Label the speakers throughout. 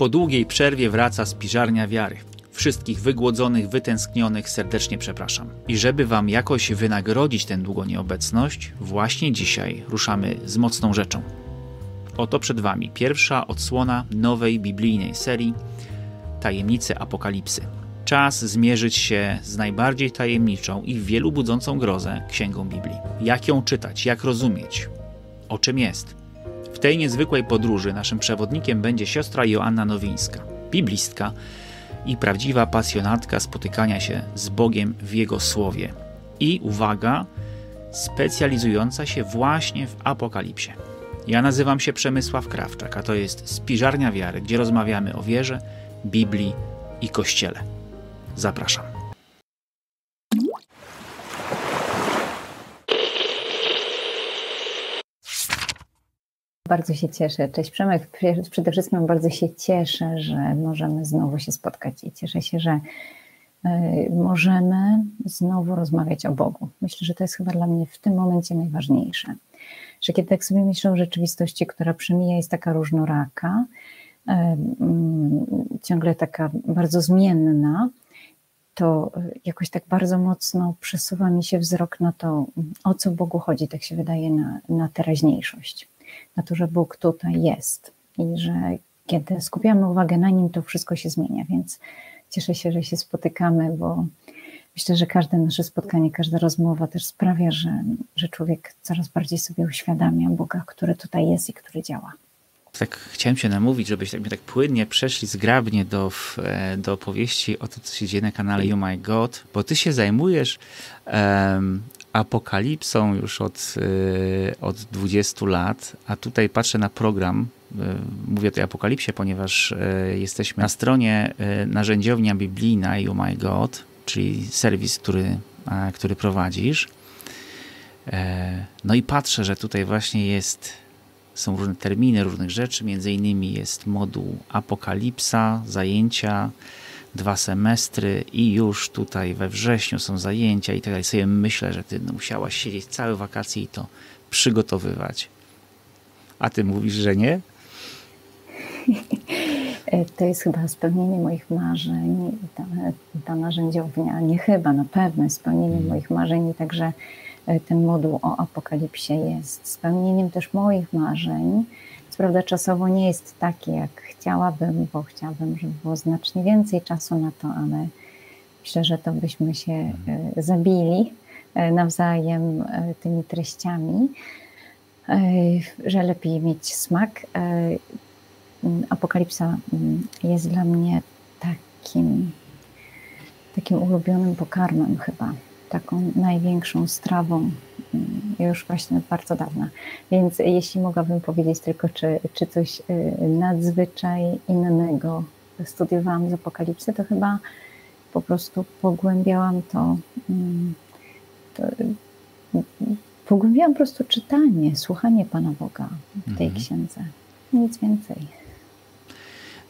Speaker 1: Po długiej przerwie wraca spiżarnia wiary. Wszystkich wygłodzonych, wytęsknionych serdecznie przepraszam. I żeby Wam jakoś wynagrodzić tę długą nieobecność, właśnie dzisiaj ruszamy z mocną rzeczą. Oto przed Wami pierwsza odsłona nowej biblijnej serii Tajemnice Apokalipsy. Czas zmierzyć się z najbardziej tajemniczą i wielu budzącą grozę księgą Biblii. Jak ją czytać, jak rozumieć, o czym jest. W tej niezwykłej podróży naszym przewodnikiem będzie siostra Joanna Nowińska, biblistka i prawdziwa pasjonatka spotykania się z Bogiem w Jego Słowie. I uwaga, specjalizująca się właśnie w apokalipsie. Ja nazywam się Przemysław Krawczak, a to jest Spiżarnia Wiary, gdzie rozmawiamy o wierze, Biblii i Kościele. Zapraszam.
Speaker 2: Bardzo się cieszę. Cześć Przemek. Przede wszystkim bardzo się cieszę, że możemy znowu się spotkać i cieszę się, że y, możemy znowu rozmawiać o Bogu. Myślę, że to jest chyba dla mnie w tym momencie najważniejsze. Że kiedy tak sobie myślę o rzeczywistości, która przemija, jest taka różnoraka, y, mm, ciągle taka bardzo zmienna, to jakoś tak bardzo mocno przesuwa mi się wzrok na to, o co Bogu chodzi, tak się wydaje, na, na teraźniejszość na to, że Bóg tutaj jest i że kiedy skupiamy uwagę na Nim, to wszystko się zmienia, więc cieszę się, że się spotykamy, bo myślę, że każde nasze spotkanie, każda rozmowa też sprawia, że, że człowiek coraz bardziej sobie uświadamia Boga, który tutaj jest i który działa.
Speaker 1: Tak chciałem się namówić, żebyśmy tak, tak płynnie przeszli zgrabnie do, do opowieści o tym, co się dzieje na kanale You My God, bo ty się zajmujesz um, apokalipsą już od, y, od 20 lat, a tutaj patrzę na program, y, mówię o tej apokalipsie, ponieważ y, jesteśmy na stronie narzędziownia biblijna You My God, czyli serwis, który, który prowadzisz. E, no i patrzę, że tutaj właśnie jest, są różne terminy różnych rzeczy, między innymi jest moduł apokalipsa, zajęcia, dwa semestry i już tutaj we wrześniu są zajęcia i tak dalej. Sobie myślę, że ty musiałaś siedzieć całe wakacje i to przygotowywać. A ty mówisz, że nie?
Speaker 2: To jest chyba spełnienie moich marzeń, ta, ta narzędziownia, nie chyba, na pewno spełnienie hmm. moich marzeń i także e, ten moduł o apokalipsie jest spełnieniem też moich marzeń. Prawda czasowo nie jest taki, jak chciałabym, bo chciałabym, żeby było znacznie więcej czasu na to, ale myślę, że to byśmy się e, zabili e, nawzajem e, tymi treściami, że lepiej mieć smak. Apokalipsa jest dla mnie takim, takim ulubionym pokarmem chyba, taką największą strawą już właśnie bardzo dawna. Więc jeśli mogłabym powiedzieć tylko, czy, czy coś y, nadzwyczaj innego studiowałam z Apokalipsy, to chyba po prostu pogłębiałam to, mm, to pogłębiałam po prostu czytanie, słuchanie Pana Boga w tej mhm. księdze. Nic więcej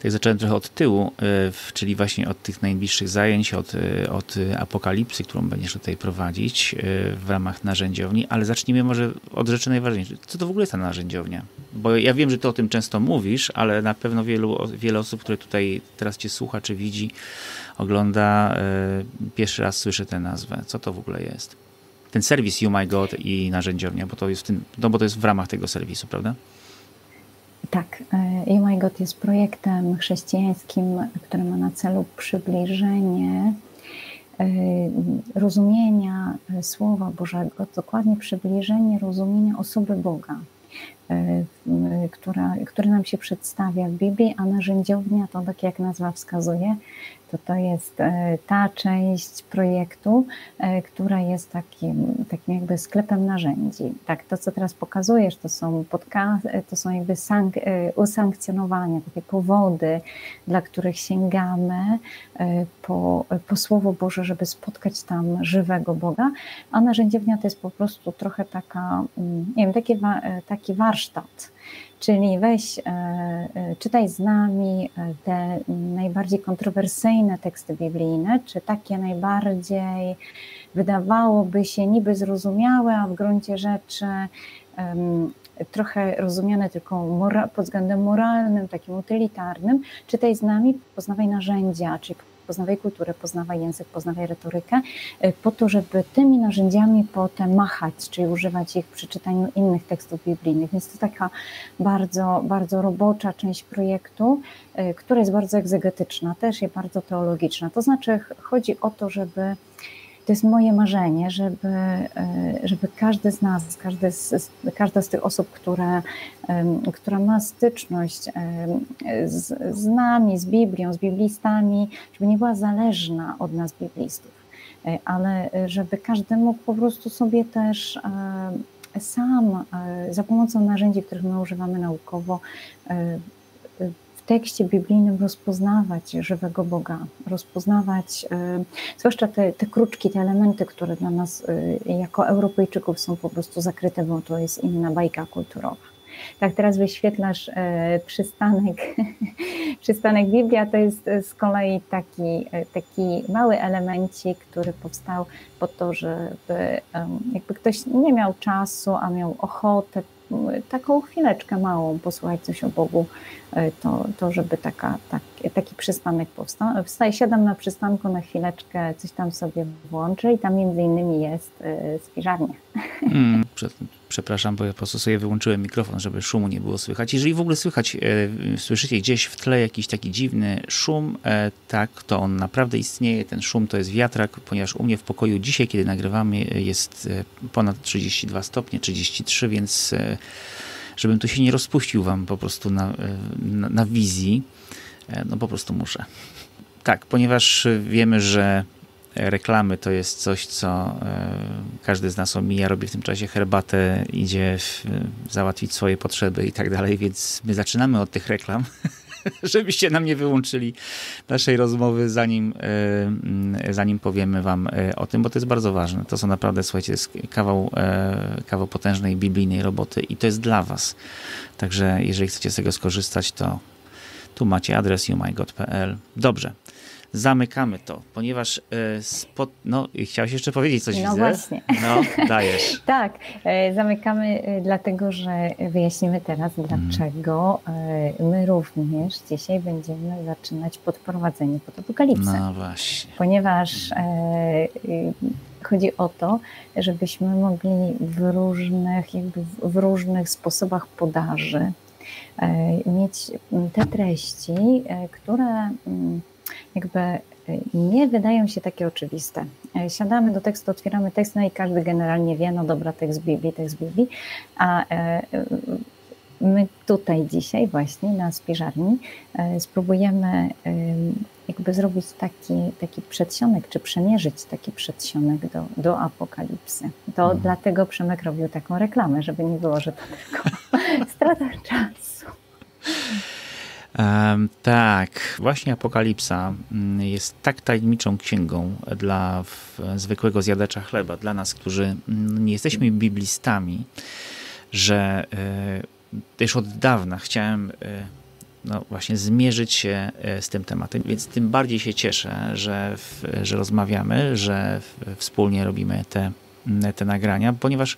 Speaker 1: tak zacząłem trochę od tyłu, e, czyli właśnie od tych najbliższych zajęć, od, e, od apokalipsy, którą będziesz tutaj prowadzić e, w ramach narzędziowni, ale zacznijmy może od rzeczy najważniejszych. Co to w ogóle jest ta narzędziownia? Bo ja wiem, że ty o tym często mówisz, ale na pewno wielu, wiele osób, które tutaj teraz cię słucha, czy widzi, ogląda, pierwszy raz słyszy tę nazwę. Co to w ogóle jest? Ten serwis You My God i narzędziownia, bo to jest, tym, no bo to jest w ramach tego serwisu, prawda?
Speaker 2: Tak, My God jest projektem chrześcijańskim, który ma na celu przybliżenie e, rozumienia Słowa Bożego, dokładnie przybliżenie rozumienia osoby Boga, e, która, który nam się przedstawia w Biblii, a narzędziownia to, tak jak nazwa wskazuje, to to jest e, ta część projektu, e, która jest takim, takim jakby sklepem narzędzi. Tak, to co teraz pokazujesz, to są podcasty, to są jakby sank, e, usankcjonowania, takie powody, dla których sięgamy po, po Słowo Boże, żeby spotkać tam żywego Boga, a narzędziownia to jest po prostu trochę taka, mm, nie wiem, taki, taki warsztat, Czyli weź, e, e, czytaj z nami e, te najbardziej kontrowersyjne teksty biblijne, czy takie najbardziej wydawałoby się niby zrozumiałe, a w gruncie rzeczy trochę rozumiane tylko pod względem moralnym, takim utylitarnym. Czytaj z nami, poznawaj narzędzia, czyli poznawaj kulturę, poznawaj język, poznawaj retorykę, y, po to, żeby tymi narzędziami potem machać, czyli używać ich przy czytaniu innych tekstów biblijnych. Więc to taka bardzo, bardzo robocza część projektu, y, która jest bardzo egzegetyczna, też jest bardzo teologiczna. To znaczy chodzi o to, żeby to jest moje marzenie, żeby, e, żeby każdy z nas, każdy z, każda z tych osób, która, która ma styczność z, z nami, z Biblią, z biblistami, żeby nie była zależna od nas, biblistów, e, ale żeby każdy mógł po prostu sobie też e, sam za pomocą narzędzi, których my używamy naukowo, tekście biblijnym rozpoznawać żywego Boga, rozpoznawać y, zwłaszcza te, te kruczki, te elementy, które dla nas y, jako Europejczyków są po prostu zakryte, bo to jest inna bajka kulturowa. Tak, teraz wyświetlasz y, przystanek, przystanek Biblia, to jest z kolei taki, taki mały elemencik, który powstał po to, żeby jakby ktoś nie miał czasu, a miał ochotę taką chwileczkę małą posłuchać coś o Bogu, e, to, to żeby taka, tak, taki przystanek powstał. Wstaję, siadam na przystanku na chwileczkę, coś tam sobie włączę i tam między innymi jest e, spiżarnia.
Speaker 1: Mm, przepraszam, bo ja po prostu sobie wyłączyłem mikrofon, żeby szumu nie było słychać. Jeżeli w ogóle słychać, e, słyszycie gdzieś w tle jakiś taki dziwny szum, e, tak, to on naprawdę istnieje. Ten szum to jest wiatrak, ponieważ u mnie w pokoju dzisiaj, kiedy nagrywamy, jest e, ponad 32 stopnie, 33, więc żebym tu się nie rozpuścił wam po prostu na, na, na wizji, no po prostu muszę. Tak, ponieważ wiemy, że reklamy to jest coś, co e, każdy z nas omija, robi w tym czasie herbatę, idzie załatwić swoje potrzeby i tak dalej, więc my zaczynamy od tych reklam, żebyście nam nie wyłączyli naszej rozmowy, zanim, e, zanim powiemy wam e, o tym, bo to jest bardzo ważne. To są naprawdę, słuchajcie, jest kawał, kawał potężnej biblijnej roboty i to jest dla was. Także jeżeli chcecie z tego skorzystać, to tu macie adres youmygod.pl. Dobrze zamykamy to, ponieważ e, spod... no chciałeś jeszcze powiedzieć coś,
Speaker 2: No
Speaker 1: widzę?
Speaker 2: właśnie.
Speaker 1: No, dajesz.
Speaker 2: tak, e, zamykamy e, dlatego, że wyjaśnimy teraz, mhm. dlaczego my również dzisiaj będziemy zaczynać podprowadzenie pod apokalipsę.
Speaker 1: No właśnie.
Speaker 2: Ponieważ chodzi o to, żebyśmy mogli w różnych, jakby w różnych sposobach podaży mieć te treści, które jakby e, nie wydają się takie oczywiste. E, siadamy do tekstu, otwieramy tekst, no i każdy generalnie wie, no dobra, tekst Biblii, tekst Biblii, a e, my tutaj dzisiaj właśnie na spiżarni spróbujemy jakby zrobić taki, taki przedsionek, czy przemierzyć taki przedsionek do, do apokalipsy. To hmm. dlatego Przemek robił taką reklamę, żeby nie było, że to tylko strata czasu.
Speaker 1: Um, tak, właśnie Apokalipsa mm, jest tak tajemniczą księgą dla zwykłego zjadacza chleba, dla nas, którzy mm, nie jesteśmy biblistami, że y, już od dawna chciałem y, no właśnie zmierzyć się e, z tym tematem, więc tym bardziej się cieszę, że, że rozmawiamy, że wspólnie robimy te, te nagrania, ponieważ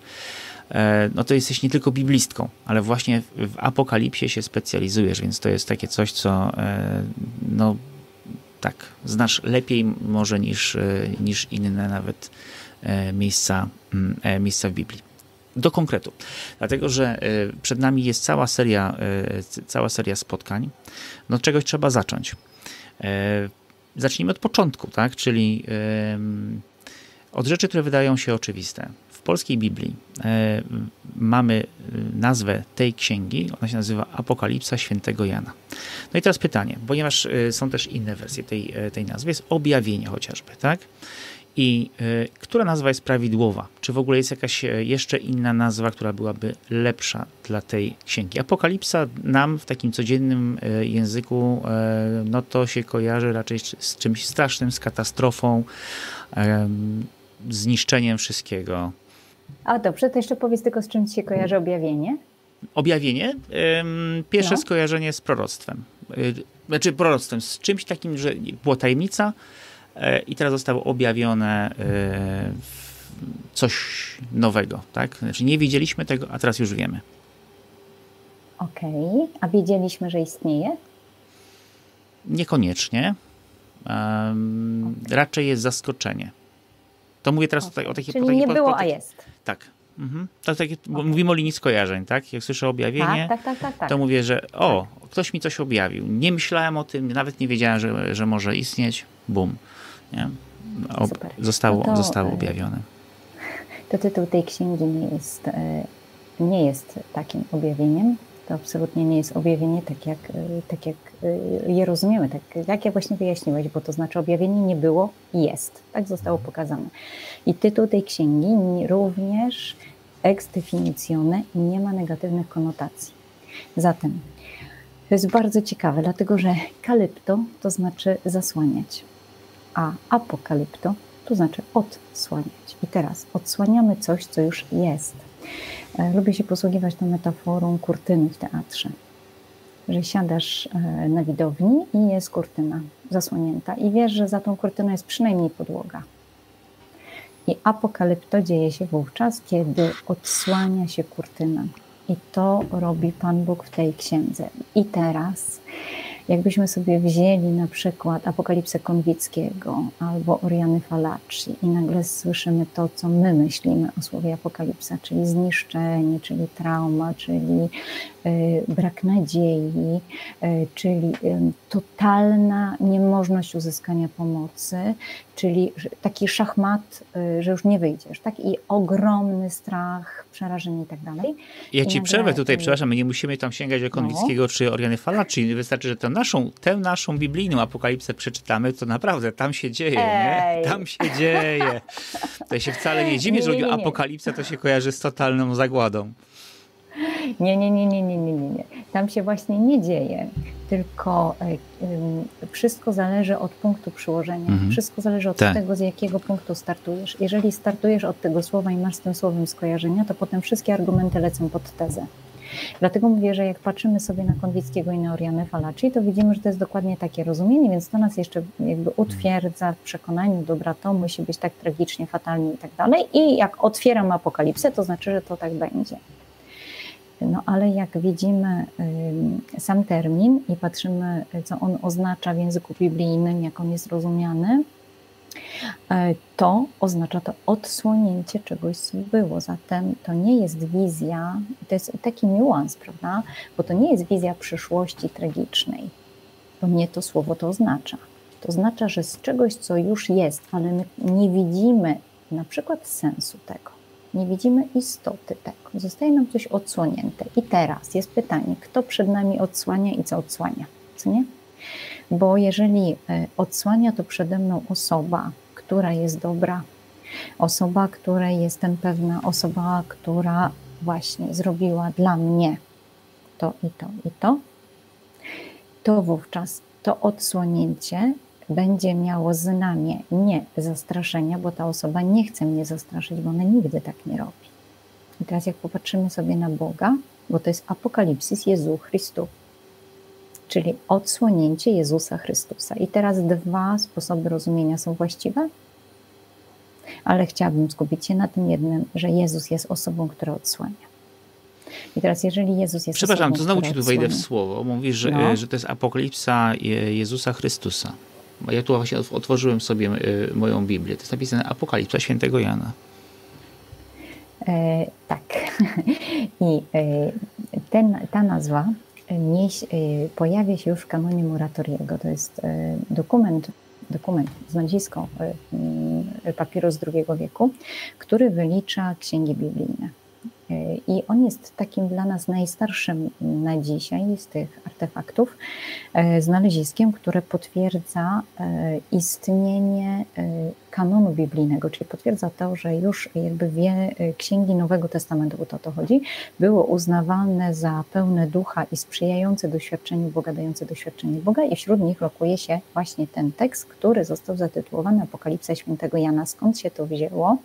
Speaker 1: E, no to jesteś nie tylko biblistką, ale właśnie w apokalipsie się specjalizujesz, więc to jest takie coś, co e, no tak, znasz lepiej może niż, e, niż inne nawet miejsca, mm, miejsca w Biblii. Do konkretu, dlatego że przed nami jest cała seria, cała seria spotkań. No czegoś trzeba zacząć. Zacznijmy od początku, tak? czyli od rzeczy, które wydają się oczywiste polskiej Biblii e, mamy e, nazwę tej księgi, ona się nazywa Apokalipsa Świętego Jana. No i teraz pytanie, ponieważ e, są też inne wersje tej, tej nazwy, jest objawienie chociażby, tak? I y, która nazwa jest prawidłowa? Czy w ogóle jest jakaś jeszcze inna nazwa, która byłaby lepsza dla tej księgi? Apokalipsa nam w takim codziennym y, języku, y, no to się kojarzy raczej z czymś strasznym, z katastrofą, zniszczeniem wszystkiego.
Speaker 2: A dobrze, to jeszcze powiedz tylko, z czym się kojarzy objawienie?
Speaker 1: Objawienie? Pierwsze no. skojarzenie z proroctwem. Y, znaczy proroctwem, z czymś takim, że była tajemnica e, i teraz zostało objawione e, coś nowego, tak? Znaczy nie wiedzieliśmy tego, a teraz już wiemy.
Speaker 2: Okej, okay. a wiedzieliśmy, że istnieje?
Speaker 1: Niekoniecznie. Um, raczej jest zaskoczenie. To mówię teraz okay. o takiej...
Speaker 2: Czyli nie było, a jest.
Speaker 1: Tak. Mhm. To okay. Mówimy o linii skojarzeń, tak? Jak słyszę objawienie,
Speaker 2: tak, tak, tak, tak,
Speaker 1: to mówię, że o, tak. ktoś mi coś objawił. Nie myślałem o tym, nawet nie wiedziałem, że, że może istnieć. Bum. Nie? O, zostało, no to, zostało e, objawione.
Speaker 2: To tytuł tej księgi nie jest, e, nie jest takim objawieniem. To absolutnie nie jest objawienie tak jak, e, tak jak je rozumiemy, tak jak ja właśnie wyjaśniłeś, bo to znaczy objawienie nie było i jest. Tak zostało pokazane. I tytuł tej księgi również ex definitione nie ma negatywnych konotacji. Zatem to jest bardzo ciekawe, dlatego że kalypto to znaczy zasłaniać, a apokalipto to znaczy odsłaniać. I teraz odsłaniamy coś, co już jest. E, lubię się posługiwać tą metaforą kurtyny w teatrze, że siadasz e, na widowni i jest kurtyna zasłonięta i wiesz, że za tą kurtyną jest przynajmniej podłoga. I apokalipto dzieje się wówczas, kiedy odsłania się kurtyna. I to robi Pan Bóg w tej księdze. I teraz Jakbyśmy sobie wzięli na przykład Apokalipsę Konwickiego albo Oriany Falaci i nagle słyszymy to, co my myślimy o słowie Apokalipsa, czyli zniszczenie, czyli trauma, czyli y, brak nadziei, y, czyli y, totalna niemożność uzyskania pomocy, czyli taki szachmat, że już nie wyjdziesz, tak? I ogromny strach, przerażenie i tak dalej.
Speaker 1: Ja ci przerwę tutaj, przepraszam, my nie musimy tam sięgać do Konwickiego no. czy Oriany Falaci, wystarczy, że to naszą, tę naszą biblijną apokalipsę przeczytamy, to naprawdę tam się dzieje, nie? Tam się dzieje. To się wcale nie dziwię, że apokalipsa to się kojarzy z totalną zagładą.
Speaker 2: Nie, nie, nie, nie, nie, nie, nie. Tam się właśnie nie dzieje, tylko y, wszystko zależy od punktu przyłożenia. Mhm. Wszystko zależy od tak. tego, z jakiego punktu startujesz. Jeżeli startujesz od tego słowa i masz z tym słowem skojarzenia, to potem wszystkie argumenty lecą pod tezę. Dlatego mówię, że jak patrzymy sobie na Konwickiego i na Orianę Falaci, to widzimy, że to jest dokładnie takie rozumienie, więc to nas jeszcze jakby utwierdza w przekonaniu, dobra, to musi być tak tragicznie, fatalnie i tak dalej. I jak otwieram apokalipsę, to znaczy, że to tak będzie. No ale jak widzimy sam termin i patrzymy, co on oznacza w języku biblijnym, jak on jest rozumiany, e, to oznacza to odsłonięcie czegoś, co było. Zatem to nie jest wizja, to jest taki niuans, prawda? Bo to nie jest wizja przyszłości tragicznej, bo nie to słowo to oznacza. To oznacza, że z czegoś, co już jest, ale my nie widzimy na przykład sensu tego, nie widzimy istoty tego, zostaje nam coś odsłonięte. I teraz jest pytanie, kto przed nami odsłania i co odsłania, co nie? Bo jeżeli e, odsłania to przede mną osoba, która jest dobra, osoba, której jestem pewna, osoba, która właśnie zrobiła dla mnie to i to i to, to wówczas to odsłonięcie będzie miało znamię nie zastraszenia, bo ta osoba nie chce mnie zastraszyć, bo ona nigdy tak nie robi. I teraz jak popatrzymy sobie na Boga, bo to jest apokalipsis Jezu Chrystu, czyli odsłonięcie Jezusa Chrystusa. I teraz dwa sposoby rozumienia są właściwe, ale chciałabym skupić się na tym jednym, że Jezus jest osobą, która odsłania. I teraz, jeżeli Jezus jest.
Speaker 1: Przepraszam,
Speaker 2: osobą,
Speaker 1: to znowu ci tu wejdę w słowo. Mówisz, że, no. że to jest apokalipsa Jezusa Chrystusa. Ja tu właśnie otworzyłem sobie e, moją Biblię. To jest napisane Apokalipsa świętego Jana.
Speaker 2: E, tak. I e, ten, ta nazwa nie, e, pojawia się już w kanonie Muratoriego. To jest dokument, dokument, znalezisko e, papieru z II wieku, który wylicza księgi biblijne. I on jest takim dla nas najstarszym na dzisiaj z tych artefaktów e, znaleziskiem, które potwierdza e, istnienie e, kanonu biblijnego, czyli potwierdza to, że już jakby wie, księgi Nowego Testamentu, bo to o to chodzi, były uznawane za pełne ducha i sprzyjające doświadczeniu Boga, dające doświadczenie Boga i wśród nich lokuje się właśnie ten tekst, który został zatytułowany Apokalipsa Świętego Jana. Skąd się to wzięło?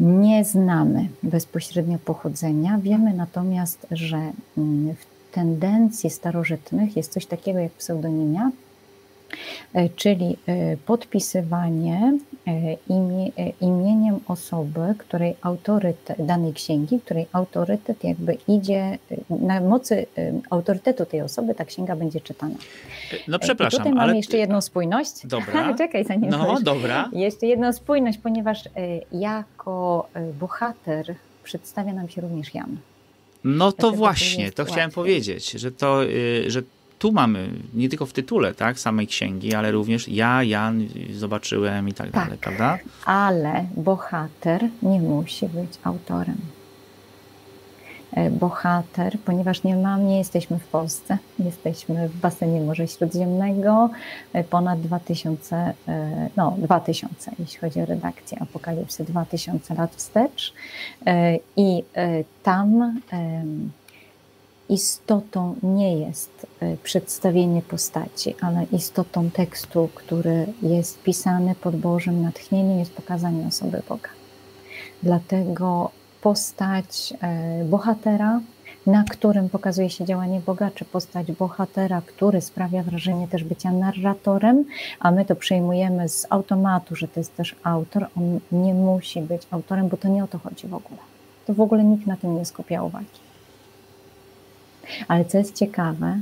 Speaker 2: Nie znamy bezpośrednio pochodzenia, wiemy natomiast, że mm, w tendencji starożytnych jest coś takiego jak pseudonimia czyli e, podpisywanie e, imie, imieniem osoby, której autorytet, danej księgi, której autorytet jakby idzie, na mocy autorytetu tej osoby ta księga będzie czytana.
Speaker 1: No przepraszam,
Speaker 2: I tutaj
Speaker 1: ale...
Speaker 2: mamy jeszcze jedną spójność.
Speaker 1: Dobra.
Speaker 2: Czekaj, zanim
Speaker 1: No,
Speaker 2: powiesz.
Speaker 1: dobra.
Speaker 2: Jeszcze jedną spójność, ponieważ jako bohater przedstawia nam się również Jan.
Speaker 1: No to
Speaker 2: to
Speaker 1: właśnie,
Speaker 2: jest
Speaker 1: to chciałem powiedzieć, że to, że tu mamy nie tylko w tytule, tak, samej księgi, ale również ja, Jan, zobaczyłem i tak,
Speaker 2: Tak.
Speaker 1: dalej, prawda?
Speaker 2: Ale bohater nie musi być autorem. E, Bohater, ponieważ nie mam, nie jesteśmy w Polsce, jesteśmy w basenie Morza Śródziemnego, e, ponad 2000, e, no 2000, jeśli chodzi o redakcję Apokalipsy, 2000 lat wstecz i tam istotą nie jest e, przedstawienie postaci, ale istotą tekstu, który jest pisany pod Bożym natchnieniem, jest pokazanie osoby Boga. Dlatego postać e, bohatera, na którym pokazuje się działanie Boga, czy postać bohatera, który sprawia wrażenie też bycia narratorem, a my to przejmujemy z automatu, że to jest też autor, on nie musi być autorem, bo to nie o to chodzi w ogóle. To w ogóle nikt na tym nie skupiał uwagi. Ale co jest ciekawe,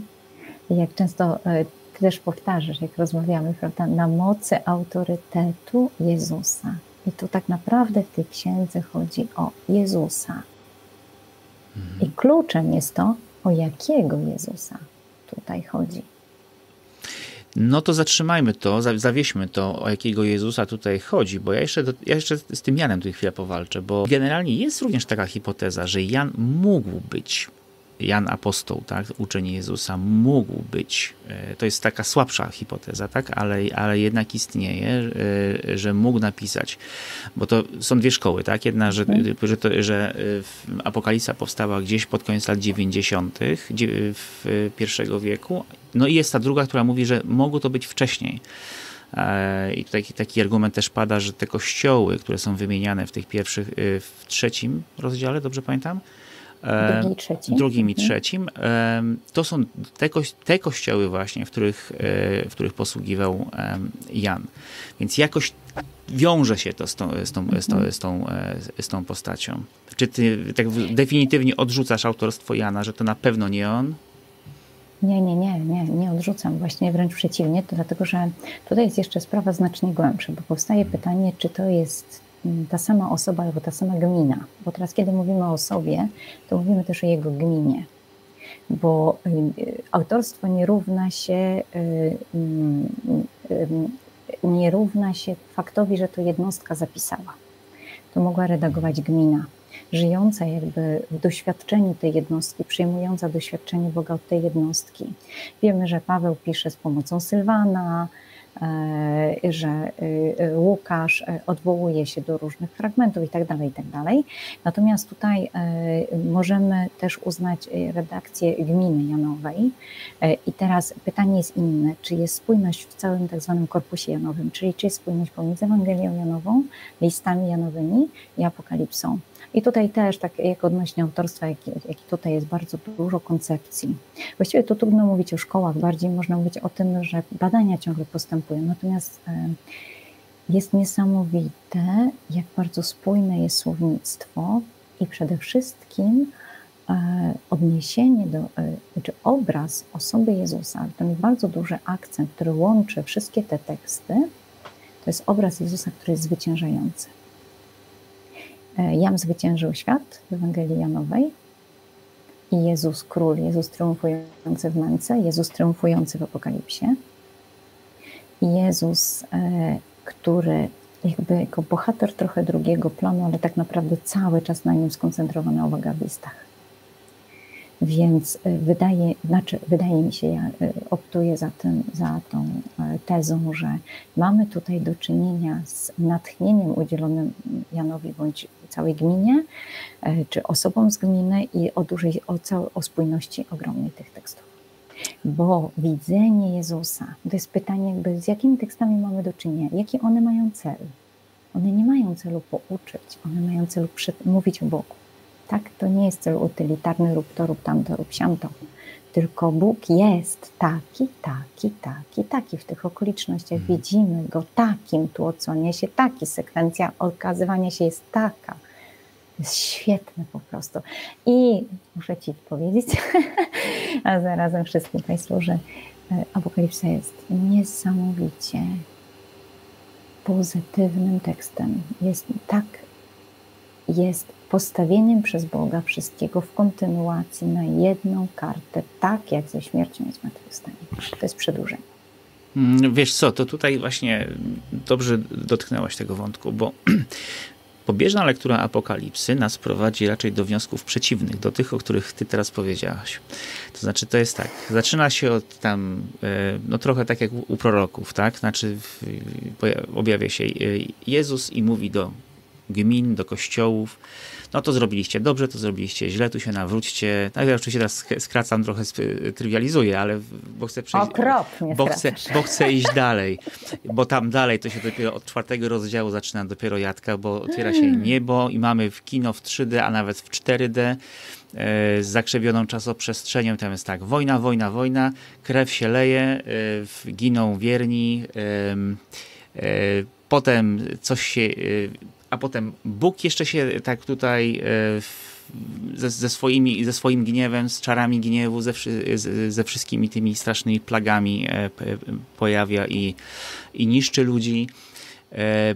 Speaker 2: jak często e, ty też powtarzasz, jak rozmawiamy, prawda, na mocy autorytetu Jezusa. I tu tak naprawdę w tej księdze chodzi o Jezusa. I kluczem jest to, o jakiego Jezusa tutaj chodzi.
Speaker 1: No to zatrzymajmy to, za- zawieźmy to, o jakiego Jezusa tutaj chodzi, bo ja jeszcze, do, ja jeszcze z tym Janem tu chwilę powalczę, bo generalnie jest również taka hipoteza, że Jan mógł być, Jan apostoł, tak, uczeń Jezusa, mógł być, e, to jest taka słabsza hipoteza, tak, ale, ale jednak istnieje, e, że mógł napisać, bo to są dwie szkoły, tak, jedna, że, że, to, że e, w- Apokalipsa powstała gdzieś pod koniec lat 90. dzie- w pierwszego wieku, no i jest ta druga, która mówi, że mogło to być wcześniej. E, I tutaj taki argument też pada, że te kościoły, które są wymieniane w tych pierwszych, w trzecim rozdziale, dobrze pamiętam? E,
Speaker 2: Drugi i trzeci.
Speaker 1: Drugim i
Speaker 2: Mhm.
Speaker 1: trzecim. To są te, te kościoły właśnie, w których, e, w których posługiwał Jan. Więc jakoś wiąże się to z tą, z tą, z tą, z tą, e, z tą postacią. Czy ty tak definitywnie odrzucasz autorstwo Jana, że to na pewno nie on?
Speaker 2: Nie, nie, nie, nie, nie odrzucam. Właśnie wręcz przeciwnie, to dlatego, że tutaj jest jeszcze sprawa znacznie głębsza, bo powstaje pytanie, czy to jest ta sama osoba albo ta sama gmina. Bo teraz, kiedy mówimy o osobie, to mówimy też o jego gminie. Bo autorstwo nie równa się, nie równa się faktowi, że to jednostka zapisała. To mogła redagować gmina żyjąca jakby w doświadczeniu tej jednostki, przyjmująca doświadczenie Boga od tej jednostki. Wiemy, że Paweł pisze z pomocą Sylwana, że e, e, Łukasz e, odwołuje się do różnych fragmentów i tak dalej, i tak. Natomiast tutaj e, możemy też uznać e, redakcję gminy Janowej. E, I teraz pytanie jest inne, czy jest spójność w całym tak zwanym korpusie Janowym, czyli czy jest spójność pomiędzy Ewangelią Janową, listami Janowymi i Apokalipsą. I tutaj też, tak jak odnośnie autorstwa, jak, jak tutaj jest bardzo dużo koncepcji. Właściwie to trudno mówić o szkołach, bardziej można mówić o tym, że badania ciągle postępują. Natomiast e, jest niesamowite, jak bardzo spójne jest słownictwo i przede wszystkim e, odniesienie do, e, czy obraz osoby Jezusa, ten bardzo duży akcent, który łączy wszystkie te teksty, to jest obraz Jezusa, który jest zwyciężający. E, Jam zwyciężył świat w Ewangelii Janowej i Jezus król, Jezus triumfujący w męce, Jezus triumfujący w Apokalipsie Jezus, e, który jakby jako bohater trochę drugiego planu, ale tak naprawdę cały czas na nim skoncentrowana uwaga w listach. Więc e, wydaje, znaczy, wydaje mi się, ja e, optuję za, tym, za tą e, tezą, że mamy tutaj do czynienia z natchnieniem udzielonym Janowi bądź całej gminie, czy osobom z gminy i o, dużej, o, cał, o spójności ogromnej tych tekstów. Bo widzenie Jezusa, to jest pytanie, jakby z jakimi tekstami mamy do czynienia, jaki one mają cel. One nie mają celu pouczyć, one mają celu mówić o Bogu. Tak, to nie jest cel utylitarny, rób to, rób tamto, rób siamto. tylko Bóg jest taki, taki, taki, taki. W tych okolicznościach mhm. widzimy Go takim, tłoczenie się taki, sekwencja okazywania się jest taka. Jest świetne po prostu. I muszę Ci powiedzieć, a zarazem wszystkim Państwu, że e, Apokalipsa jest niesamowicie pozytywnym tekstem. Jest tak, jest postawieniem przez Boga wszystkiego w kontynuacji na jedną kartę, tak jak ze śmiercią i zmartwychwstaniem. To jest przedłużenie.
Speaker 1: Mm, wiesz co, to tutaj właśnie dobrze dotknęłaś tego wątku, bo pobieżna lektura Apokalipsy nas prowadzi raczej do wniosków przeciwnych, do tych, o których ty teraz powiedziałaś. To znaczy, to jest tak, zaczyna się od tam, e, no trochę tak jak u proroków, tak? Znaczy, objawia się e, Jezus i mówi do gmin, do kościołów, no to zrobiliście dobrze, to zrobiliście źle, tu się nawróćcie. No, ja oczywiście teraz skracam, trochę trywializuję, ale bo chcę przejść,
Speaker 2: Okropnie
Speaker 1: bo chcę, bo chcę iść dalej, bo tam dalej to się dopiero od czwartego rozdziału zaczyna dopiero jadka, bo otwiera się hmm. niebo i mamy w kino w 3D, a nawet w 4D e, z zakrzewioną czasoprzestrzenią. Tam jest tak, wojna, wojna, wojna, krew się leje, e, giną wierni, e, potem coś się a potem Bóg jeszcze się tak tutaj e, ze, ze, swoimi, ze swoim gniewem, z czarami gniewu, ze, ze wszystkimi tymi strasznymi plagami e, pojawia i, i niszczy ludzi. E,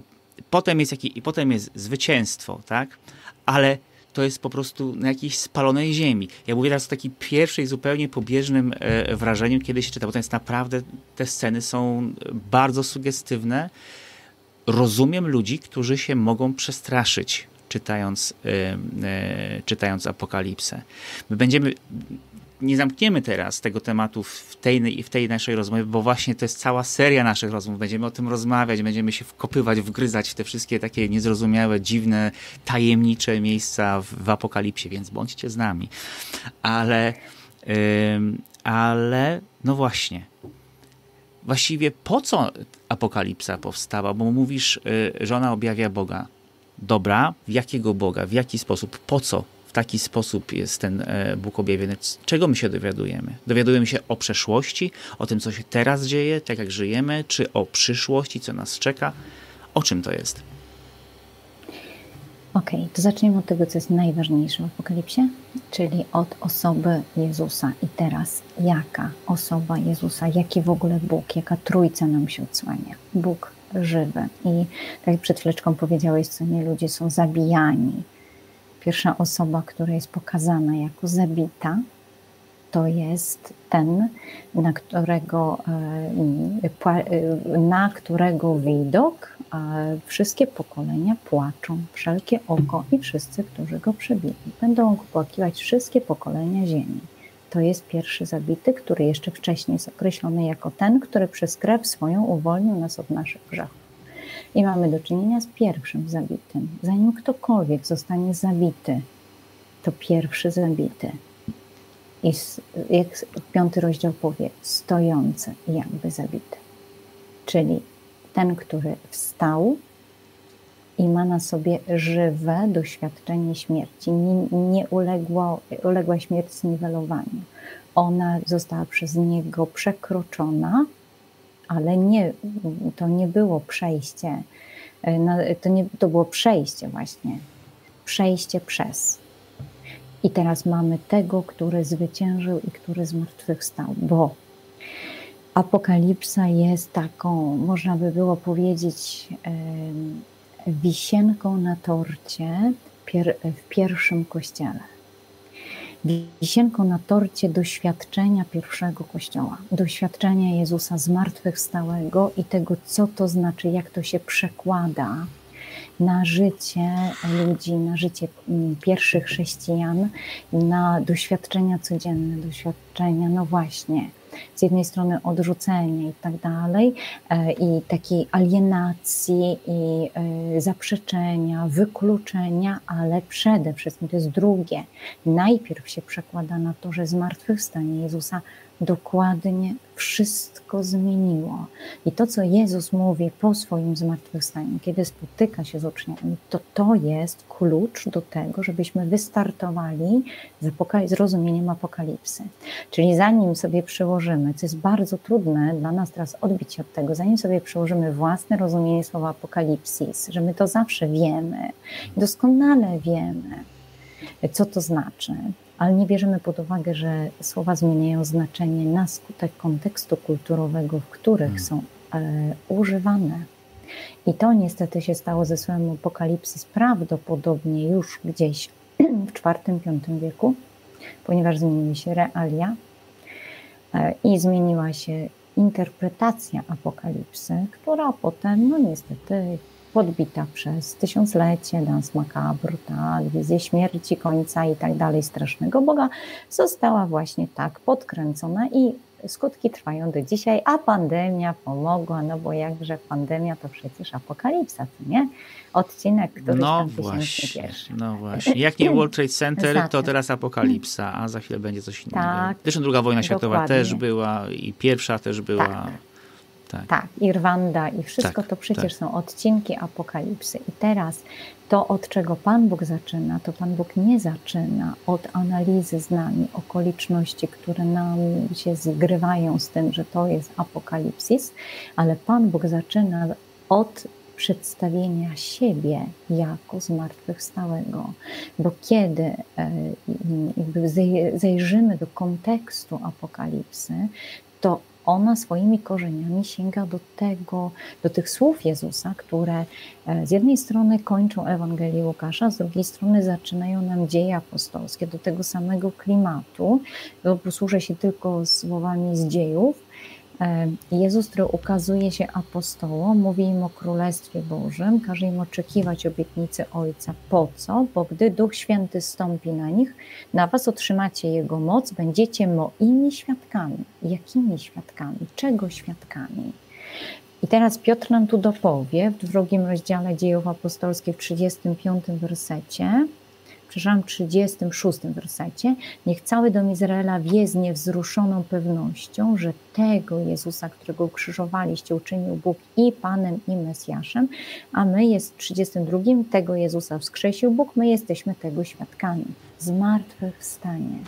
Speaker 1: potem jest, jaki, potem jest zwycięstwo, tak? Ale to jest po prostu na jakiejś spalonej ziemi. Ja mówię teraz o takim pierwszej, zupełnie pobieżnym wrażeniu, kiedy się czyta, bo to jest naprawdę, te sceny są bardzo sugestywne rozumiem ludzi, którzy się mogą przestraszyć, czytając, yy, czytając Apokalipsę. My będziemy, nie zamkniemy teraz tego tematu w tej, w tej naszej rozmowie, bo właśnie to jest cała seria naszych rozmów. Będziemy o tym rozmawiać, będziemy się wkopywać, wgryzać w te wszystkie takie niezrozumiałe, dziwne, tajemnicze miejsca w, w Apokalipsie, więc bądźcie z nami. Ale, ale no właśnie, właściwie po co apokalipsa powstała? Bo mówisz, y, że ona objawia Boga. Dobra, w jakiego Boga? W jaki sposób? Po co w taki sposób jest ten e, Bóg objawiony? Czego my się dowiadujemy? Dowiadujemy się o przeszłości, o tym, co się teraz dzieje, tak jak żyjemy, czy o przyszłości, co nas czeka? O czym to jest?
Speaker 2: Okay, to zacznijmy od tego, co jest najważniejsze w Apokalipsie, czyli od osoby Jezusa. I teraz, jaka osoba Jezusa, jaki w ogóle Bóg, jaka trójca nam się odsłania? Bóg żywy. I tak jak przed chwileczką powiedziałeś, co nie ludzie są zabijani. Pierwsza osoba, która jest pokazana jako zabita, to jest ten, na którego, e, e, na którego widok wszystkie pokolenia płaczą, wszelkie oko i wszyscy, którzy go przebili. Będą płakiwać wszystkie pokolenia ziemi. To jest pierwszy zabity, który jeszcze wcześniej jest określony jako ten, który przez krew swoją uwolnił nas od naszych grzechów. I mamy do czynienia z pierwszym zabitym. Zanim ktokolwiek zostanie zabity, to pierwszy zabity i jak piąty rozdział powie, stojący jakby zabity. Czyli ten, który wstał i ma na sobie żywe doświadczenie śmierci. Nie, nie uległa, uległa śmierć zniwelowaniu. Ona została przez niego przekroczona, ale nie, to nie było przejście. To, nie, to było przejście właśnie. Przejście przez. I teraz mamy tego, który zwyciężył i który zmartwychwstał, bo Apokalipsa jest taką, można by było powiedzieć, wisienką na torcie w pierwszym kościele. Wisienką na torcie doświadczenia pierwszego kościoła, doświadczenia Jezusa zmartwychwstałego i tego, co to znaczy, jak to się przekłada na życie ludzi, na życie mm, pierwszych chrześcijan, na doświadczenia codzienne, doświadczenia, no właśnie, z jednej strony odrzucenia i tak dalej, e, i takiej alienacji, i e, zaprzeczenia, wykluczenia, ale przede wszystkim to jest drugie. Najpierw się przekłada na to, że zmartwychwstanie Jezusa dokładnie wszystko zmieniło. I to, co Jezus mówi po swoim zmartwychwstaniu, kiedy spotyka się z uczniami, to to jest klucz do tego, żebyśmy wystartowali z, rozumieniem apokalipsy. Czyli zanim sobie przyłożymy, co jest bardzo trudne dla nas teraz odbić się od tego, zanim sobie przyłożymy własne rozumienie słowa apokalipsis, że my to zawsze wiemy, doskonale wiemy, co to znaczy, ale nie bierzemy pod uwagę, że słowa zmieniają znaczenie na skutek kontekstu kulturowego, w których hmm. są e, używane. I to niestety się stało ze słowem apokalipsys prawdopodobnie już gdzieś w IV-V wieku, ponieważ zmieniły się realia e, i zmieniła się interpretacja apokalipsy, która potem, no niestety, podbita przez tysiąclecie, dans macabre, tak, wizję śmierci, końca i tak dalej strasznego Boga, została właśnie tak podkręcona i skutki trwają do dzisiaj, a pandemia pomogła, no bo jakże pandemia to przecież apokalipsa, nie? Odcinek, który
Speaker 1: no tam właśnie, pierwszy. No właśnie, jak nie World Trade Center, to teraz apokalipsa, a za chwilę będzie coś innego. Tak, Zresztą druga wojna światowa dokładnie. też była i pierwsza też była. Tak.
Speaker 2: Tak. tak, i Rwanda, i wszystko tak, to przecież tak. są odcinki apokalipsy. I teraz to, od czego Pan Bóg zaczyna, to Pan Bóg nie zaczyna od analizy z nami okoliczności, które nam się zgrywają z tym, że to jest apokalipsis, ale Pan Bóg zaczyna od przedstawienia siebie jako zmartwychwstałego. Bo kiedy e, jakby zajrzymy do kontekstu apokalipsy, to ona swoimi korzeniami sięga do tego, do tych słów Jezusa, które e, z jednej strony kończą Ewangelię Łukasza, z drugiej strony zaczynają nam dzieje apostolskie, do tego samego klimatu. Posłużę się tylko słowami z dziejów, Jezus, który ukazuje się apostołom, mówi im o Królestwie Bożym, każe im oczekiwać obietnicy Ojca. Po co? Bo gdy Duch Święty stąpi na nich, na was otrzymacie Jego moc, będziecie moimi świadkami. Jakimi świadkami? Czego świadkami? I teraz Piotr nam tu dopowie w drugim rozdziale dziejów apostolskich, w 35 wersecie, przepraszam, 36 wersecie, niech cały dom Izraela wie z niewzruszoną pewnością, że tego Jezusa, którego ukrzyżowaliście, uczynił Bóg i Panem, i Mesjaszem, a my jest w 32, tego Jezusa wskrzesił Bóg, my jesteśmy tego świadkami. Zmartwychwstanie.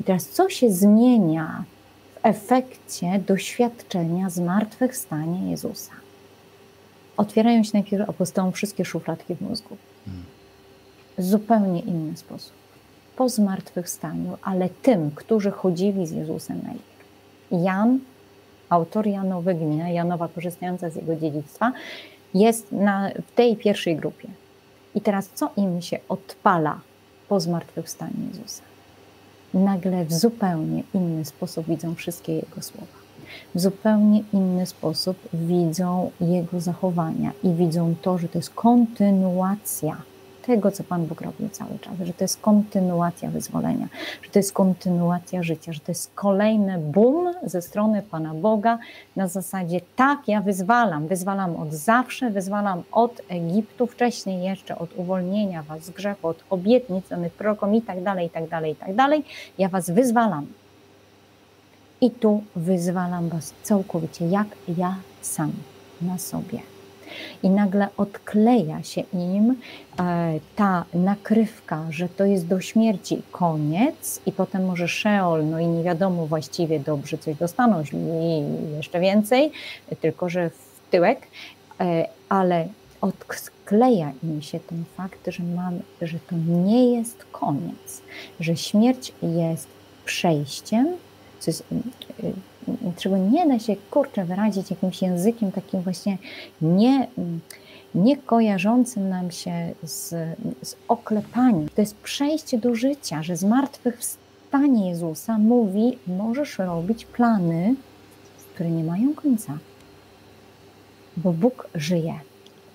Speaker 2: I teraz co się zmienia w efekcie doświadczenia zmartwychwstania Jezusa? Otwierają się najpierw apostołom wszystkie szufladki w mózgu. Hmm zupełnie inny sposób. Po zmartwychwstaniu, ale tym, którzy chodzili z Jezusem najpierw. Jan, autor Janowy, gmina Janowa, korzystająca z jego dziedzictwa, jest na, w tej pierwszej grupie. I teraz co im się odpala po zmartwychwstaniu Jezusa? Nagle w zupełnie inny sposób widzą wszystkie Jego słowa. W zupełnie inny sposób widzą Jego zachowania i widzą to, że to jest kontynuacja tego, co Pan Bóg robił cały czas, że to jest kontynuacja wyzwolenia, że to jest kontynuacja życia, że to jest kolejny boom ze strony Pana Boga na zasadzie tak, ja wyzwalam, wyzwalam od zawsze, wyzwalam od Egiptu, wcześniej jeszcze od uwolnienia was z grzechu, od obietnic danych prorokom i tak dalej, i tak dalej, i tak dalej. Ja was wyzwalam. I tu wyzwalam was całkowicie, jak ja sam na sobie i nagle odkleja się im e, ta nakrywka, że to jest do śmierci koniec i potem może Szeol, no i nie wiadomo właściwie dobrze coś dostaną, i jeszcze więcej, tylko że w tyłek, e, ale odkleja im się ten fakt, że, mam, że to nie jest koniec, że śmierć jest przejściem, co jest czego nie da się kurczę wyrazić jakimś językiem takim właśnie nie, nie kojarzącym nam się z, z oklepaniem. To jest przejście do życia, że zmartwychwstanie Jezusa mówi, możesz robić plany, które nie mają końca, bo Bóg żyje.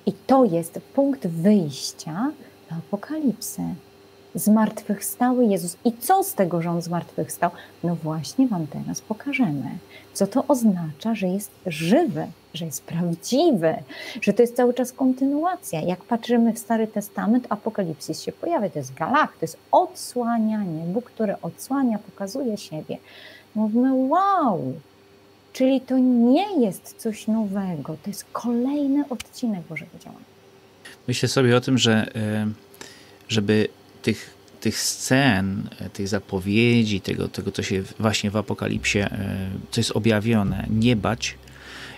Speaker 2: I to jest punkt wyjścia do apokalipsy zmartwychwstały Jezus. I co z tego, że On zmartwychwstał? No właśnie Wam teraz pokażemy. Co to oznacza, że jest żywy, że jest prawdziwy, że to jest cały czas kontynuacja. Jak patrzymy w Stary Testament, Apokalipsis się pojawia, to jest galach, to jest odsłanianie, Bóg, który odsłania, pokazuje siebie. Mówimy, wow, czyli to nie jest coś nowego, to jest kolejny odcinek Bożego działania.
Speaker 1: Myślę sobie o tym, że e, żeby tych, tych scen, tych zapowiedzi, tego, tego, co się właśnie w Apokalipsie, e, co jest objawione, nie bać,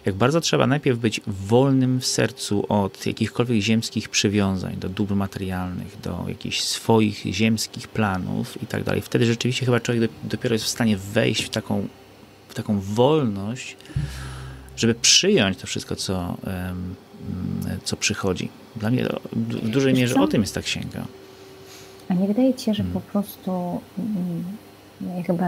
Speaker 1: jak bardzo trzeba najpierw być wolnym w sercu od jakichkolwiek ziemskich przywiązań do dóbr materialnych, do jakichś swoich ziemskich planów i tak dalej. Wtedy rzeczywiście chyba człowiek dopiero jest w stanie wejść w taką, w taką wolność, żeby przyjąć to wszystko, co, co przychodzi. Dla mnie w dużej mierze o tym jest ta księga.
Speaker 2: A nie wydaje ci się, że hmm. po prostu mm, jakby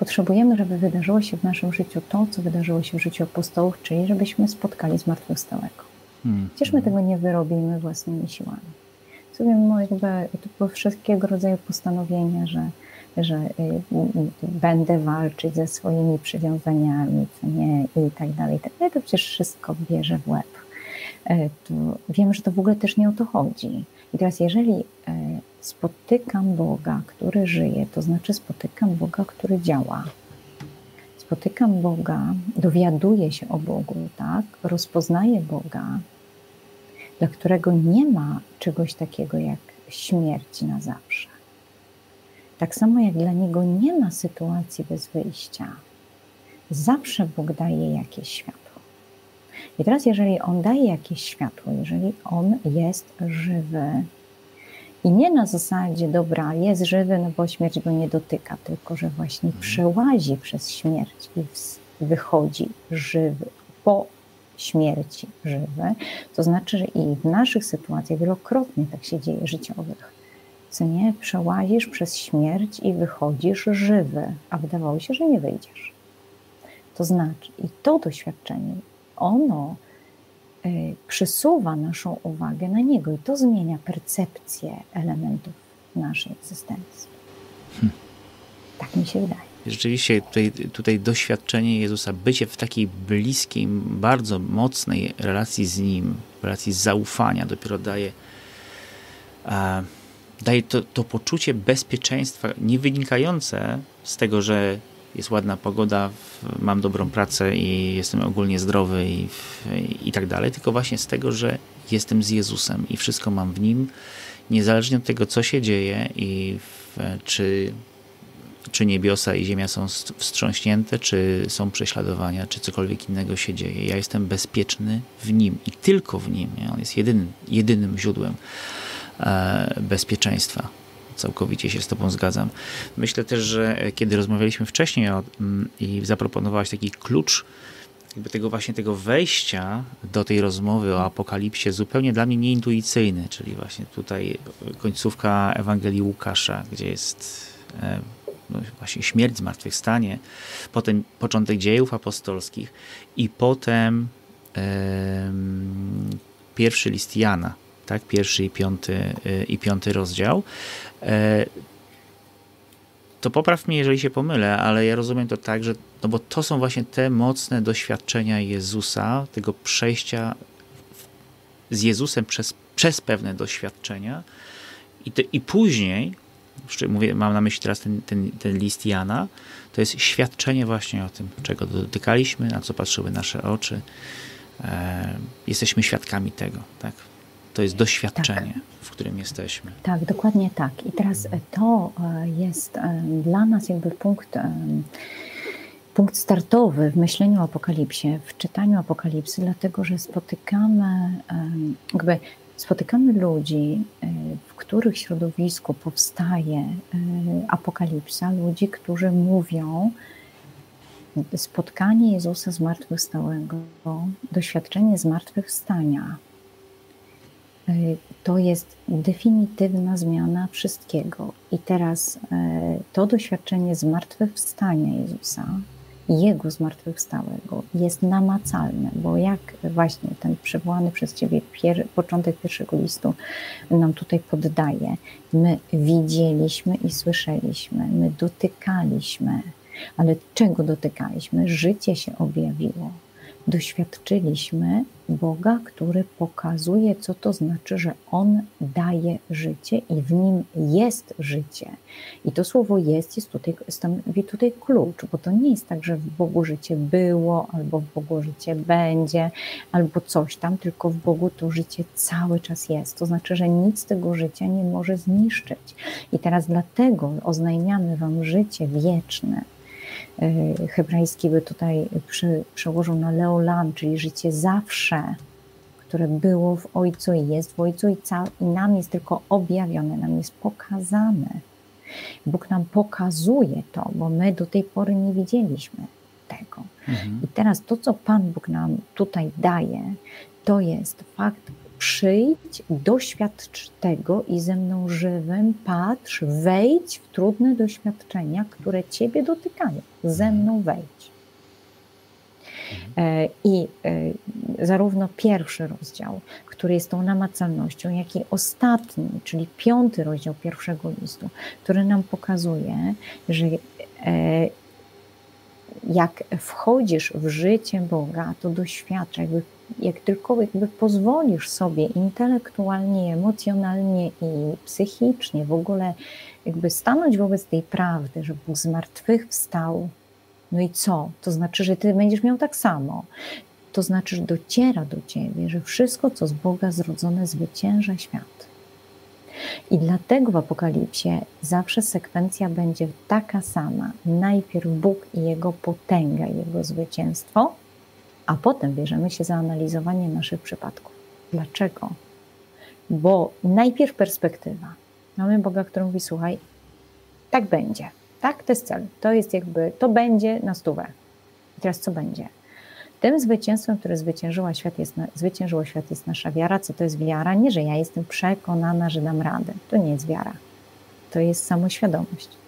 Speaker 2: Potrzebujemy, żeby wydarzyło się w naszym życiu to, co wydarzyło się w życiu apostołów, czyli żebyśmy spotkali zmartwychwstałego. Hmm. Przecież my tego nie wyrobimy własnymi siłami. Sobie no jakby to były wszystkiego rodzaju postanowienia, że, że y, y, będę walczyć ze swoimi przywiązaniami, co nie, i tak dalej. Tak to przecież wszystko bierze w łeb. E, to wiem, że to w ogóle też nie o to chodzi. I teraz, jeżeli e, spotykam Boga, który żyje, to znaczy spotykam Boga, który działa. Spotykam Boga, dowiaduję się o Bogu, tak? Rozpoznaję Boga, dla którego nie ma czegoś takiego jak śmierć na zawsze. Tak samo jak dla niego nie ma sytuacji bez wyjścia. Zawsze Bóg daje jakieś światło. I teraz, jeżeli On daje jakieś światło, jeżeli On jest żywy, i nie na zasadzie, dobra, jest żywy, no bo śmierć go nie dotyka, tylko że właśnie mhm. przełazi przez śmierć i wychodzi żywy po śmierci żywy. To znaczy, że i w naszych sytuacjach wielokrotnie tak się dzieje życiowych. Co nie, przełazisz przez śmierć i wychodzisz żywy, a wydawało się, że nie wyjdziesz. To znaczy, i to doświadczenie, ono przysuwa naszą uwagę na niego i to zmienia percepcję elementów naszej egzystencji. Hmm. Tak mi się wydaje.
Speaker 1: Rzeczywiście tutaj, tutaj doświadczenie Jezusa, bycie w takiej bliskiej, bardzo mocnej relacji z Nim, relacji zaufania dopiero daje, daje to, to poczucie bezpieczeństwa, nie wynikające z tego, że jest ładna pogoda, mam dobrą pracę i jestem ogólnie zdrowy i, i tak dalej, tylko właśnie z tego, że jestem z Jezusem i wszystko mam w Nim, niezależnie od tego, co się dzieje i w, czy, czy niebiosa i ziemia są wstrząśnięte, czy są prześladowania, czy cokolwiek innego się dzieje. Ja jestem bezpieczny w Nim i tylko w Nim. On jest jedynym, jedynym źródłem e, bezpieczeństwa całkowicie się z Tobą zgadzam. Myślę też, że kiedy rozmawialiśmy wcześniej o, mm, i zaproponowałaś taki klucz, jakby tego właśnie tego wejścia do tej rozmowy o apokalipsie zupełnie dla mnie nieintuicyjny, czyli właśnie tutaj końcówka Ewangelii Łukasza, gdzie jest e, no właśnie śmierć, zmartwychwstanie, potem początek dziejów apostolskich i potem e, pierwszy list Jana, tak? Pierwszy i piąty, y, i piąty rozdział. E, to popraw mnie, jeżeli się pomylę, ale ja rozumiem to tak, że no bo to są właśnie te mocne doświadczenia Jezusa, tego przejścia z Jezusem przez, przez pewne doświadczenia i, te, i później, mówię, mam na myśli teraz ten, ten, ten list Jana, to jest świadczenie właśnie o tym, czego dotykaliśmy, na co patrzyły nasze oczy. E, jesteśmy świadkami tego, tak? To jest doświadczenie, tak. w którym jesteśmy.
Speaker 2: Tak, dokładnie tak. I teraz to e, jest e, dla nas jakby punkt, e, punkt startowy w myśleniu o apokalipsie, w czytaniu apokalipsy, dlatego że spotykamy, jakby spotykamy ludzi, w których środowisku powstaje apokalipsa, ludzi, którzy mówią, spotkanie Jezusa zmartwychwstałego, doświadczenie zmartwychwstania, E, to jest definitywna zmiana wszystkiego. I teraz e, to doświadczenie zmartwychwstania Jezusa, Jego zmartwychwstałego jest namacalne, bo jak właśnie ten przywołany przez Ciebie pier, początek pierwszego listu nam tutaj poddaje, my widzieliśmy i słyszeliśmy, my dotykaliśmy, ale czego dotykaliśmy? Życie się objawiło doświadczyliśmy Boga, który pokazuje, co to znaczy, że On daje życie i w nim jest życie. I to słowo jest, jest tutaj, stanowi tutaj klucz, bo to nie jest tak, że w Bogu życie było, albo w Bogu życie będzie, albo coś tam, tylko w Bogu to życie cały czas jest. To znaczy, że nic tego życia nie może zniszczyć. I teraz dlatego oznajmiamy Wam życie wieczne, hebrajski by tutaj przy, przełożył na leolam, czyli życie zawsze, które było w Ojcu i jest w Ojcu i, cał, i nam jest tylko objawione, nam jest pokazane. Bóg nam pokazuje to, bo my do tej pory nie widzieliśmy tego. Mhm. I teraz to, co Pan Bóg nam tutaj daje, to jest fakt Przyjdź, doświadcz tego i ze mną żywym patrz, wejdź w trudne doświadczenia, które Ciebie dotykają. Ze mną wejdź. E, I e, zarówno pierwszy rozdział, który jest tą namacalnością, jak i ostatni, czyli piąty rozdział pierwszego listu, który nam pokazuje, że e, jak wchodzisz w życie Boga, to doświadcza, jakby jak tylko jakby pozwolisz sobie intelektualnie, emocjonalnie i psychicznie w ogóle jakby stanąć wobec tej prawdy, że Bóg z martwych wstał, no i co? To znaczy, że ty będziesz miał tak samo. To znaczy, że dociera do ciebie, że wszystko, co z Boga zrodzone, zwycięża świat. I dlatego w Apokalipsie zawsze sekwencja będzie taka sama. Najpierw Bóg i Jego potęga, Jego zwycięstwo, a potem bierzemy się za analizowanie naszych przypadków. Dlaczego? Bo najpierw perspektywa. Mamy Boga, który mówi: Słuchaj, tak będzie. Tak, to jest cel. To jest jakby, to będzie na stówę. I teraz co będzie? Tym zwycięstwem, które zwyciężyło świat, jest, zwyciężyło świat, jest nasza wiara. Co to jest wiara? Nie, że ja jestem przekonana, że dam radę. To nie jest wiara. To jest samoświadomość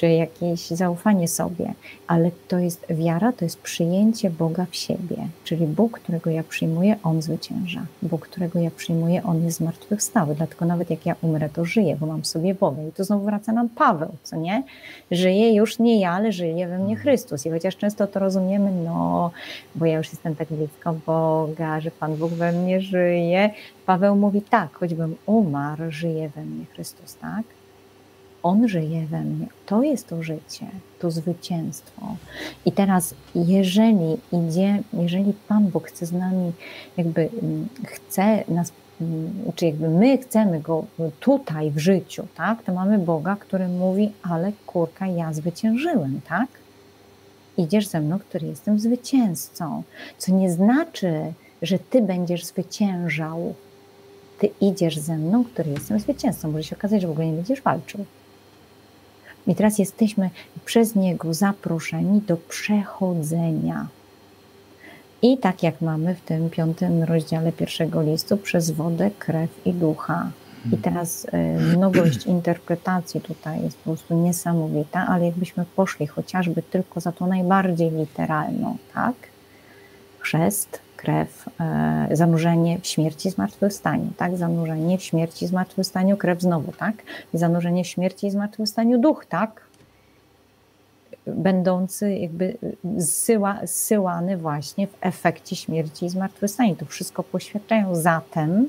Speaker 2: czy jakieś zaufanie sobie, ale to jest wiara, to jest przyjęcie Boga w siebie. Czyli Bóg, którego ja przyjmuję, On zwycięża. Bóg, którego ja przyjmuję, On jest zmartwychwstały. Dlatego nawet jak ja umrę, to żyję, bo mam sobie Boga. I tu znowu wraca nam Paweł, co nie? Żyje już nie ja, ale żyje we mnie Chrystus. I chociaż często to rozumiemy, no, bo ja już jestem tak blisko Boga, że Pan Bóg we mnie żyje. Paweł mówi tak, choćbym umarł, żyje we mnie Chrystus, tak? On żyje we mnie. To jest to życie, to zwycięstwo. I teraz, jeżeli idzie, jeżeli Pan Bóg chce z nami, jakby mm, chce nas, mm, czy jakby my chcemy go tutaj w życiu, tak, to mamy Boga, który mówi, ale kurka, ja zwyciężyłem, tak? Idziesz ze mną, który jestem zwycięzcą. Co nie znaczy, że ty będziesz zwyciężał. Ty idziesz ze mną, który jestem zwycięzcą. Może się okazać, że w ogóle nie będziesz walczył. I teraz jesteśmy przez Niego zaproszeni do przechodzenia. I tak jak mamy w tym piątym rozdziale pierwszego listu, przez wodę, krew i ducha. I teraz y, mnogość interpretacji tutaj jest po prostu niesamowita, ale jakbyśmy poszli chociażby tylko za tą najbardziej literalną, tak? Chrzest, krew, e, zanurzenie w śmierci, zmartwychwstaniu, tak? Zanurzenie w śmierci, zmartwychwstaniu, krew znowu, tak? Zanurzenie w śmierci i zmartwychwstaniu, duch, tak? Będący jakby zsyła, zsyłany właśnie w efekcie śmierci i zmartwychwstania. To wszystko poświadczają. Zatem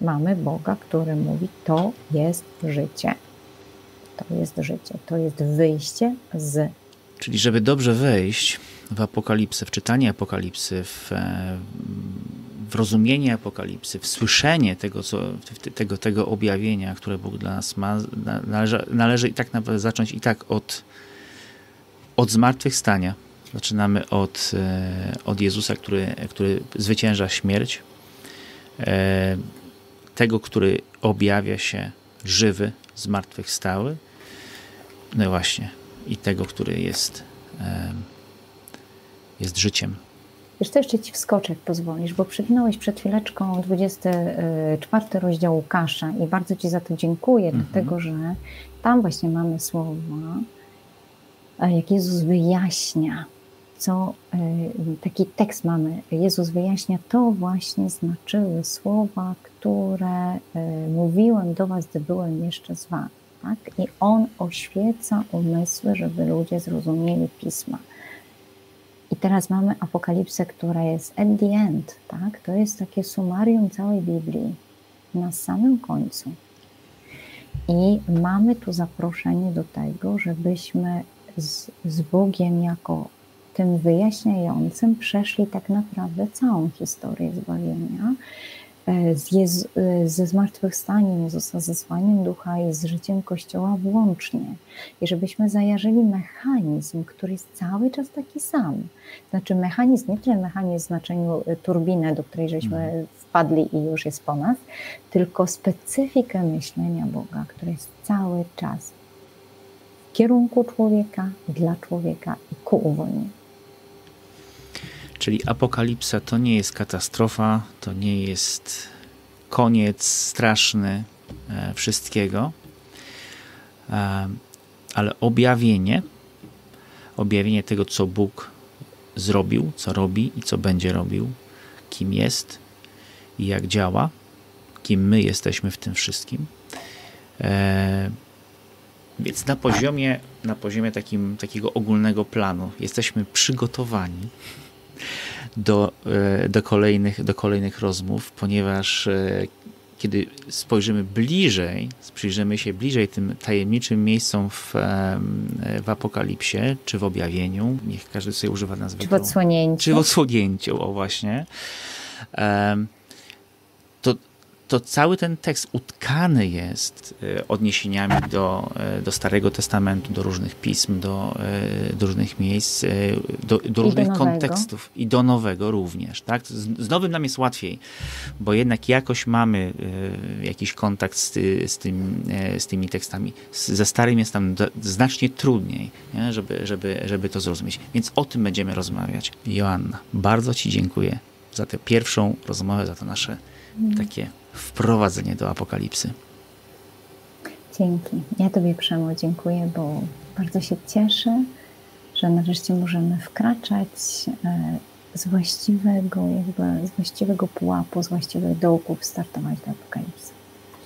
Speaker 2: mamy Boga, który mówi, to jest życie. To jest życie, to jest wyjście z.
Speaker 1: Czyli żeby dobrze wejść, w apokalipsę, w czytanie apokalipsy, w, e, w rozumienie apokalipsy, w słyszenie tego, co, tego, tego objawienia, które Bóg dla nas ma, należy, należy i tak nawet zacząć i tak od, od zmartwychwstania. Zaczynamy od, e, od Jezusa, który, który zwycięża śmierć, e, tego, który objawia się żywy, zmartwychwstały, no właśnie, i tego, który jest jest życiem.
Speaker 2: Wiesz jeszcze Ci wskoczę, jak pozwolisz, bo przewinąłeś przed chwileczką 24 rozdział Łukasza i bardzo Ci za to dziękuję, mhm. dlatego że tam właśnie mamy słowa, jak Jezus wyjaśnia, co e, taki tekst mamy. Jezus wyjaśnia, to właśnie znaczyły słowa, które e, mówiłem do Was, gdy byłem jeszcze z Wami. Tak? I On oświeca umysły, żeby ludzie zrozumieli pisma. Teraz mamy apokalipsę, która jest at the end, tak? To jest takie sumarium całej Biblii na samym końcu. I mamy tu zaproszenie do tego, żebyśmy z, z Bogiem jako tym wyjaśniającym przeszli tak naprawdę całą historię zbawienia z Jezu, e, ze zmartwychwstaniem Jezusa, ze zesłaniem ducha i z życiem Kościoła włącznie. I żebyśmy zajarzyli mechanizm, który jest cały czas taki sam. Znaczy mechanizm, nie tyle mechanizm w znaczeniu e, turbiny, do której żeśmy mhm. wpadli i już jest po nas, tylko specyfikę myślenia Boga, które jest cały czas w kierunku człowieka, dla człowieka i ku uwolnieniu.
Speaker 1: Czyli apokalipsa to nie jest katastrofa, to nie jest koniec straszny e, wszystkiego, e, ale objawienie, objawienie tego, co Bóg zrobił, co robi i co będzie robił, kim jest i jak działa, kim my jesteśmy w tym wszystkim. E, więc na poziomie, na poziomie takim, takiego ogólnego planu jesteśmy przygotowani do, e, do, kolejnych, do kolejnych rozmów, ponieważ e, kiedy spojrzymy bliżej, przyjrzymy się bliżej tym tajemniczym miejscom w, w Apokalipsie, czy w objawieniu, niech każdy sobie używa nazwy.
Speaker 2: Czy w odsłonięciu.
Speaker 1: Czy w odsłonięciu, o właśnie to cały ten tekst utkany jest e, odniesieniami do, e, do Starego Testamentu, do różnych pism, do, e, do różnych miejsc, do, do różnych do kontekstów i do nowego również. Tak? Z, z, nowym nam jest łatwiej, bo jednak jakoś mamy jakiś kontakt z, z, tym, z tymi tekstami. Ze starym jest tam znacznie trudniej, nie? Żeby, żeby, żeby to zrozumieć. Więc o tym będziemy rozmawiać. Joanna, bardzo Ci dziękuję za tę pierwszą rozmowę, za to nasze mm. takie wprowadzenie do apokalipsy.
Speaker 2: Dzięki. Ja Tobie, Przemo, dziękuję, bo bardzo się cieszę, że nareszcie możemy wkraczać e, z właściwego, jakby z właściwego pułapu, z właściwych dołków startować do apokalipsy.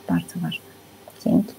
Speaker 2: Bardzo ważne. Dzięki.